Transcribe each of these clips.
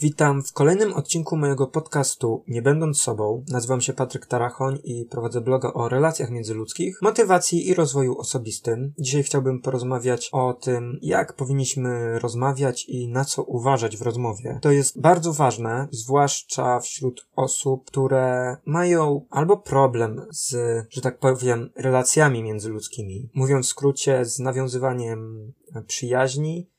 Witam w kolejnym odcinku mojego podcastu Nie będąc sobą. Nazywam się Patryk Tarachoń i prowadzę bloga o relacjach międzyludzkich, motywacji i rozwoju osobistym. Dzisiaj chciałbym porozmawiać o tym, jak powinniśmy rozmawiać i na co uważać w rozmowie. To jest bardzo ważne, zwłaszcza wśród osób, które mają albo problem z, że tak powiem, relacjami międzyludzkimi. Mówiąc w skrócie, z nawiązywaniem przyjaźni,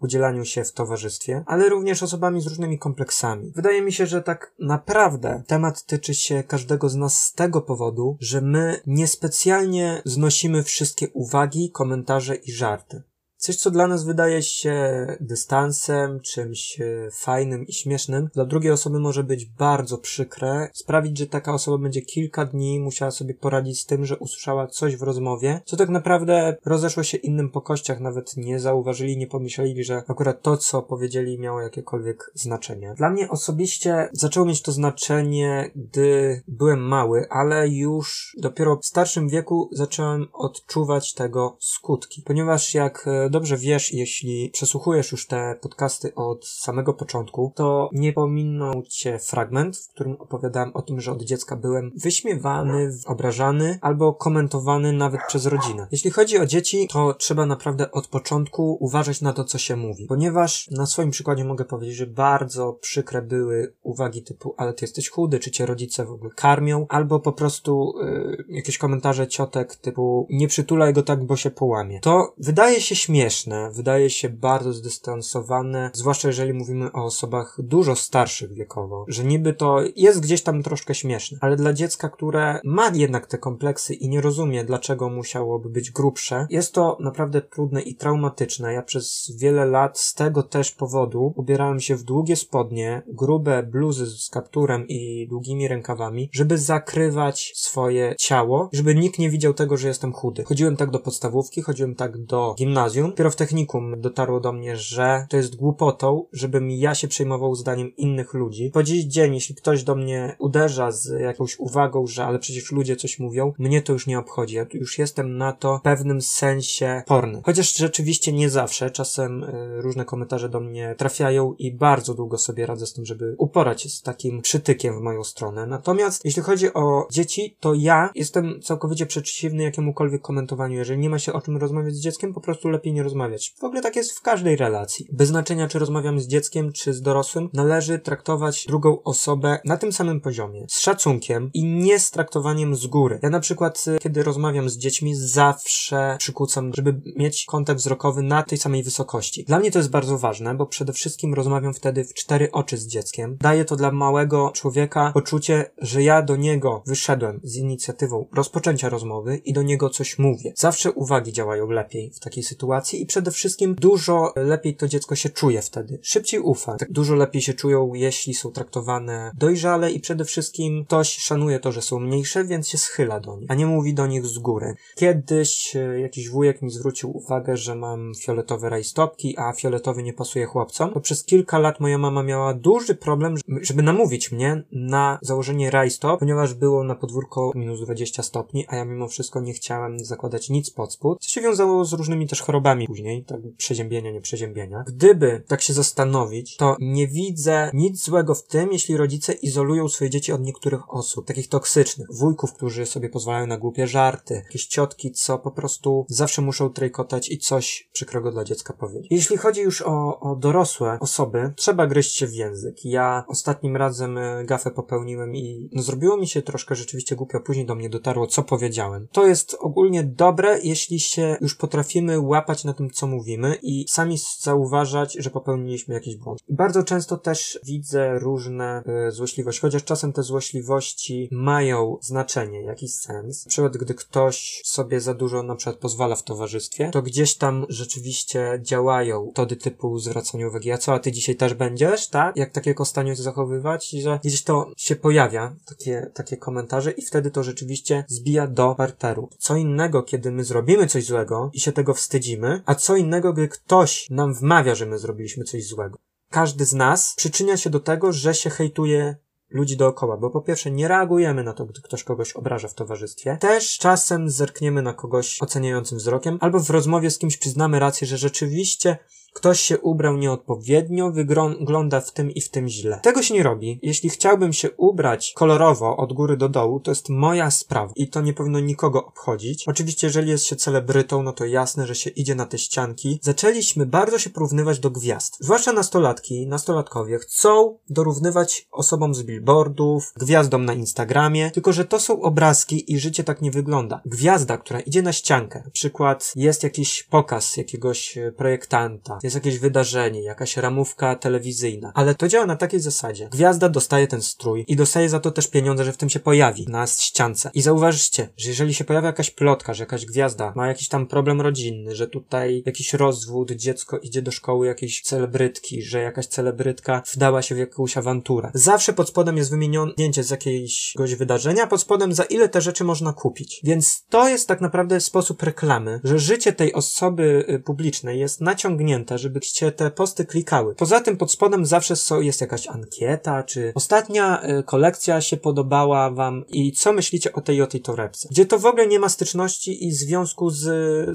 udzielaniu się w towarzystwie, ale również osobami z różnymi kompleksami. Wydaje mi się, że tak naprawdę temat tyczy się każdego z nas z tego powodu, że my niespecjalnie znosimy wszystkie uwagi, komentarze i żarty. Coś, co dla nas wydaje się dystansem, czymś e, fajnym i śmiesznym, dla drugiej osoby może być bardzo przykre, sprawić, że taka osoba będzie kilka dni musiała sobie poradzić z tym, że usłyszała coś w rozmowie, co tak naprawdę rozeszło się innym po kościach, nawet nie zauważyli, nie pomyśleli, że akurat to, co powiedzieli, miało jakiekolwiek znaczenie. Dla mnie osobiście zaczęło mieć to znaczenie, gdy byłem mały, ale już dopiero w starszym wieku zacząłem odczuwać tego skutki, ponieważ jak e, dobrze wiesz, jeśli przesłuchujesz już te podcasty od samego początku, to nie pominął cię fragment, w którym opowiadałem o tym, że od dziecka byłem wyśmiewany, obrażany albo komentowany nawet przez rodzinę. Jeśli chodzi o dzieci, to trzeba naprawdę od początku uważać na to, co się mówi, ponieważ na swoim przykładzie mogę powiedzieć, że bardzo przykre były uwagi typu, ale ty jesteś chudy, czy cię rodzice w ogóle karmią, albo po prostu yy, jakieś komentarze ciotek typu nie przytulaj go tak, bo się połamie. To wydaje się śmieszne, śmieszne, wydaje się bardzo zdystansowane, zwłaszcza jeżeli mówimy o osobach dużo starszych wiekowo, że niby to jest gdzieś tam troszkę śmieszne, ale dla dziecka, które ma jednak te kompleksy i nie rozumie, dlaczego musiałoby być grubsze, jest to naprawdę trudne i traumatyczne. Ja przez wiele lat z tego też powodu ubierałem się w długie spodnie, grube bluzy z kapturem i długimi rękawami, żeby zakrywać swoje ciało, żeby nikt nie widział tego, że jestem chudy. Chodziłem tak do podstawówki, chodziłem tak do gimnazjum, Dopiero w technikum dotarło do mnie, że to jest głupotą, żebym ja się przejmował zdaniem innych ludzi. Po dziś dzień, jeśli ktoś do mnie uderza z jakąś uwagą, że ale przecież ludzie coś mówią, mnie to już nie obchodzi. Ja już jestem na to w pewnym sensie porny. Chociaż rzeczywiście nie zawsze. Czasem y, różne komentarze do mnie trafiają i bardzo długo sobie radzę z tym, żeby uporać się z takim przytykiem w moją stronę. Natomiast jeśli chodzi o dzieci, to ja jestem całkowicie przeciwny jakiemukolwiek komentowaniu. Jeżeli nie ma się o czym rozmawiać z dzieckiem, po prostu lepiej nie rozmawiać. W ogóle tak jest w każdej relacji. Bez znaczenia, czy rozmawiam z dzieckiem, czy z dorosłym, należy traktować drugą osobę na tym samym poziomie. Z szacunkiem i nie z traktowaniem z góry. Ja na przykład, y, kiedy rozmawiam z dziećmi, zawsze przykucam, żeby mieć kontakt wzrokowy na tej samej wysokości. Dla mnie to jest bardzo ważne, bo przede wszystkim rozmawiam wtedy w cztery oczy z dzieckiem. Daje to dla małego człowieka poczucie, że ja do niego wyszedłem z inicjatywą rozpoczęcia rozmowy i do niego coś mówię. Zawsze uwagi działają lepiej w takiej sytuacji i przede wszystkim dużo lepiej to dziecko się czuje wtedy. Szybciej ufa. Tak dużo lepiej się czują, jeśli są traktowane dojrzale i przede wszystkim ktoś szanuje to, że są mniejsze, więc się schyla do nich, a nie mówi do nich z góry. Kiedyś e, jakiś wujek mi zwrócił uwagę, że mam fioletowe rajstopki, a fioletowy nie pasuje chłopcom. To przez kilka lat moja mama miała duży problem, żeby namówić mnie na założenie rajstop, ponieważ było na podwórko minus 20 stopni, a ja mimo wszystko nie chciałem zakładać nic pod spód, co się wiązało z różnymi też chorobami później, tak przeziębienia, nie przeziębienia. Gdyby tak się zastanowić, to nie widzę nic złego w tym, jeśli rodzice izolują swoje dzieci od niektórych osób, takich toksycznych, wujków, którzy sobie pozwalają na głupie żarty, jakieś ciotki, co po prostu zawsze muszą trejkotać i coś przykrego dla dziecka powiedzieć. Jeśli chodzi już o, o dorosłe osoby, trzeba gryźć się w język. Ja ostatnim razem e, gafę popełniłem i no, zrobiło mi się troszkę rzeczywiście głupio, później do mnie dotarło, co powiedziałem. To jest ogólnie dobre, jeśli się już potrafimy łapać na na tym, co mówimy i sami zauważać, że popełniliśmy jakiś błąd. bardzo często też widzę różne y, złośliwości, chociaż czasem te złośliwości mają znaczenie, jakiś sens. Na przykład, gdy ktoś sobie za dużo na przykład pozwala w towarzystwie, to gdzieś tam rzeczywiście działają metody typu zwracanie uwagi, a co, a ty dzisiaj też będziesz, tak? Jak takiego stanie się zachowywać, że gdzieś to się pojawia, takie, takie komentarze i wtedy to rzeczywiście zbija do parteru. Co innego, kiedy my zrobimy coś złego i się tego wstydzimy, a co innego, gdy ktoś nam wmawia, że my zrobiliśmy coś złego. Każdy z nas przyczynia się do tego, że się hejtuje ludzi dookoła, bo po pierwsze nie reagujemy na to, gdy ktoś kogoś obraża w towarzystwie. Też czasem zerkniemy na kogoś oceniającym wzrokiem, albo w rozmowie z kimś przyznamy rację, że rzeczywiście Ktoś się ubrał nieodpowiednio, wygląda w tym i w tym źle. Tego się nie robi. Jeśli chciałbym się ubrać kolorowo od góry do dołu, to jest moja sprawa i to nie powinno nikogo obchodzić. Oczywiście, jeżeli jest się celebrytą, no to jasne, że się idzie na te ścianki. Zaczęliśmy bardzo się porównywać do gwiazd. Zwłaszcza nastolatki, nastolatkowie chcą dorównywać osobom z billboardów, gwiazdom na Instagramie, tylko że to są obrazki i życie tak nie wygląda. Gwiazda, która idzie na ściankę, na przykład jest jakiś pokaz jakiegoś e, projektanta, jest jakieś wydarzenie, jakaś ramówka telewizyjna, ale to działa na takiej zasadzie. Gwiazda dostaje ten strój i dostaje za to też pieniądze, że w tym się pojawi na ściance. I zauważycie, że jeżeli się pojawia jakaś plotka, że jakaś gwiazda ma jakiś tam problem rodzinny, że tutaj jakiś rozwód, dziecko idzie do szkoły jakiejś celebrytki, że jakaś celebrytka wdała się w jakąś awanturę. Zawsze pod spodem jest wymienione zdjęcie z jakiegoś wydarzenia, pod spodem za ile te rzeczy można kupić. Więc to jest tak naprawdę sposób reklamy, że życie tej osoby y, publicznej jest naciągnięte, żebyście te posty klikały. Poza tym pod spodem zawsze jest jakaś ankieta, czy ostatnia y, kolekcja się podobała wam i co myślicie o tej i o tej torebce. Gdzie to w ogóle nie ma styczności i związku z,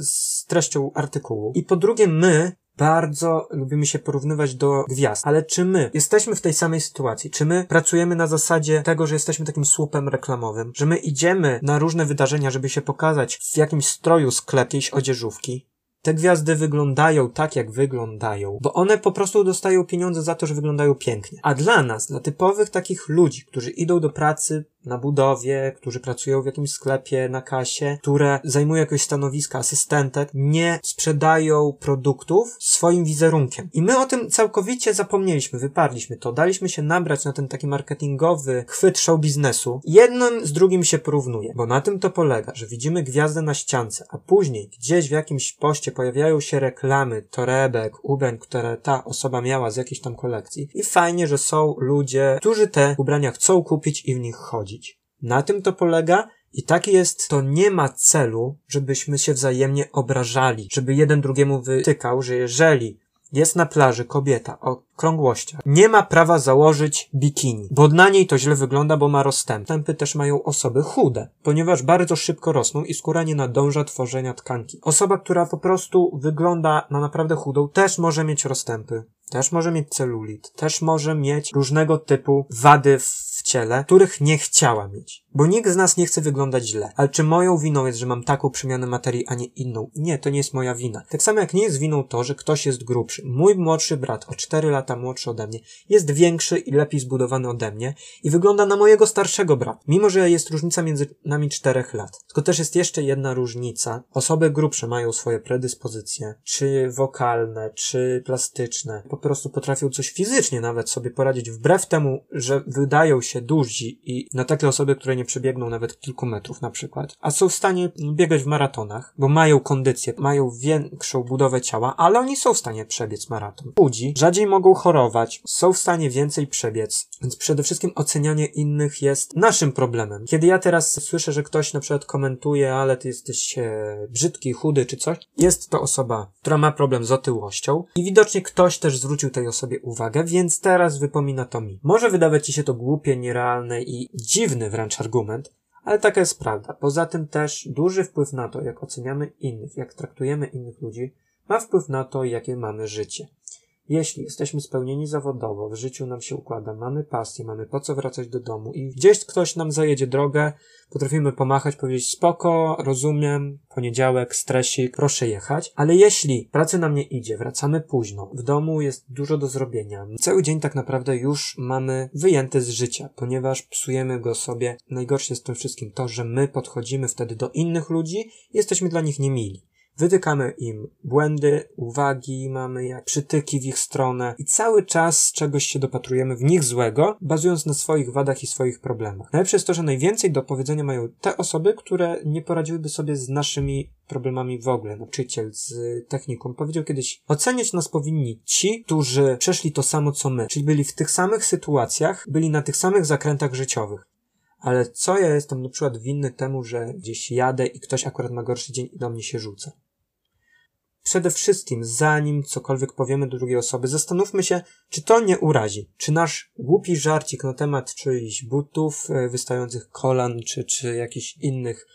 z treścią artykułu. I po drugie my bardzo lubimy się porównywać do gwiazd. Ale czy my jesteśmy w tej samej sytuacji? Czy my pracujemy na zasadzie tego, że jesteśmy takim słupem reklamowym? Że my idziemy na różne wydarzenia, żeby się pokazać w jakimś stroju sklep jakiejś odzieżówki? Te gwiazdy wyglądają tak, jak wyglądają, bo one po prostu dostają pieniądze za to, że wyglądają pięknie. A dla nas, dla typowych takich ludzi, którzy idą do pracy na budowie, którzy pracują w jakimś sklepie na kasie, które zajmują jakieś stanowiska asystentek, nie sprzedają produktów swoim wizerunkiem. I my o tym całkowicie zapomnieliśmy, wyparliśmy to, daliśmy się nabrać na ten taki marketingowy chwyt show biznesu. Jednym z drugim się porównuje, bo na tym to polega, że widzimy gwiazdę na ściance, a później gdzieś w jakimś poście pojawiają się reklamy torebek, ubrań, które ta osoba miała z jakiejś tam kolekcji i fajnie, że są ludzie, którzy te ubrania chcą kupić i w nich chodzić. Na tym to polega i tak jest, to nie ma celu, żebyśmy się wzajemnie obrażali, żeby jeden drugiemu wytykał, że jeżeli jest na plaży kobieta o krągłościach, nie ma prawa założyć bikini, bo na niej to źle wygląda, bo ma rozstępy. Rozstępy też mają osoby chude, ponieważ bardzo szybko rosną i skóra nie nadąża tworzenia tkanki. Osoba, która po prostu wygląda na naprawdę chudą, też może mieć rozstępy też może mieć celulit, też może mieć różnego typu wady w ciele, których nie chciała mieć. Bo nikt z nas nie chce wyglądać źle. Ale czy moją winą jest, że mam taką przemianę materii, a nie inną? Nie, to nie jest moja wina. Tak samo jak nie jest winą to, że ktoś jest grubszy. Mój młodszy brat, o 4 lata młodszy ode mnie, jest większy i lepiej zbudowany ode mnie i wygląda na mojego starszego brata. Mimo, że jest różnica między nami 4 lat. Tylko też jest jeszcze jedna różnica. Osoby grubsze mają swoje predyspozycje, czy wokalne, czy plastyczne po prostu potrafią coś fizycznie nawet sobie poradzić, wbrew temu, że wydają się duzi i na takie osoby, które nie przebiegną nawet kilku metrów na przykład, a są w stanie biegać w maratonach, bo mają kondycję, mają większą budowę ciała, ale oni są w stanie przebiec maraton. Ludzi rzadziej mogą chorować, są w stanie więcej przebiec, więc przede wszystkim ocenianie innych jest naszym problemem. Kiedy ja teraz słyszę, że ktoś na przykład komentuje, ale ty jesteś e, brzydki, chudy czy coś, jest to osoba, która ma problem z otyłością i widocznie ktoś też zwrócił tej osobie uwagę, więc teraz wypomina to mi. Może wydawać ci się to głupie, nierealne i dziwny wręcz argument, ale taka jest prawda. Poza tym też duży wpływ na to, jak oceniamy innych, jak traktujemy innych ludzi, ma wpływ na to, jakie mamy życie. Jeśli jesteśmy spełnieni zawodowo, w życiu nam się układa, mamy pasję, mamy po co wracać do domu i gdzieś ktoś nam zajedzie drogę, potrafimy pomachać, powiedzieć spoko, rozumiem, poniedziałek, stresik, proszę jechać, ale jeśli pracy nam nie idzie, wracamy późno, w domu jest dużo do zrobienia, cały dzień tak naprawdę już mamy wyjęty z życia, ponieważ psujemy go sobie. Najgorsze jest w tym wszystkim to, że my podchodzimy wtedy do innych ludzi i jesteśmy dla nich niemili. Wytykamy im błędy, uwagi, mamy jak przytyki w ich stronę i cały czas czegoś się dopatrujemy w nich złego, bazując na swoich wadach i swoich problemach. Najlepsze jest to, że najwięcej do powiedzenia mają te osoby, które nie poradziłyby sobie z naszymi problemami w ogóle. Nauczyciel z techniką powiedział kiedyś, oceniać nas powinni ci, którzy przeszli to samo co my, czyli byli w tych samych sytuacjach, byli na tych samych zakrętach życiowych. Ale co ja jestem na przykład winny temu, że gdzieś jadę i ktoś akurat ma gorszy dzień i do mnie się rzuca? Przede wszystkim, zanim cokolwiek powiemy do drugiej osoby, zastanówmy się, czy to nie urazi. Czy nasz głupi żarcik na temat czyichś butów, e, wystających kolan, czy, czy jakichś innych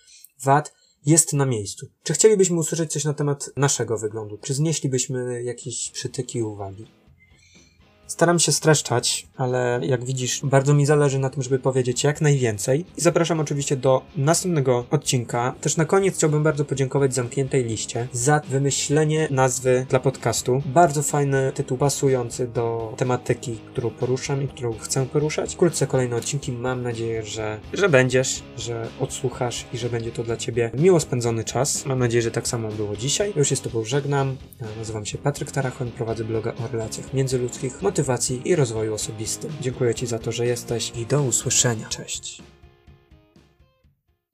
wad jest na miejscu. Czy chcielibyśmy usłyszeć coś na temat naszego wyglądu? Czy znieślibyśmy jakieś przytyki i uwagi? Staram się streszczać, ale jak widzisz, bardzo mi zależy na tym, żeby powiedzieć jak najwięcej. I zapraszam oczywiście do następnego odcinka. Też na koniec chciałbym bardzo podziękować zamkniętej liście za wymyślenie nazwy dla podcastu. Bardzo fajny tytuł pasujący do tematyki, którą poruszam i którą chcę poruszać. Wkrótce kolejne odcinki. Mam nadzieję, że, że będziesz, że odsłuchasz i że będzie to dla ciebie miło spędzony czas. Mam nadzieję, że tak samo było dzisiaj. Już się z tobą żegnam. Nazywam się Patryk Tarachoń, prowadzę bloga o relacjach międzyludzkich, motywacji i rozwoju osobistym. Dziękuję Ci za to, że jesteś i do usłyszenia. Cześć.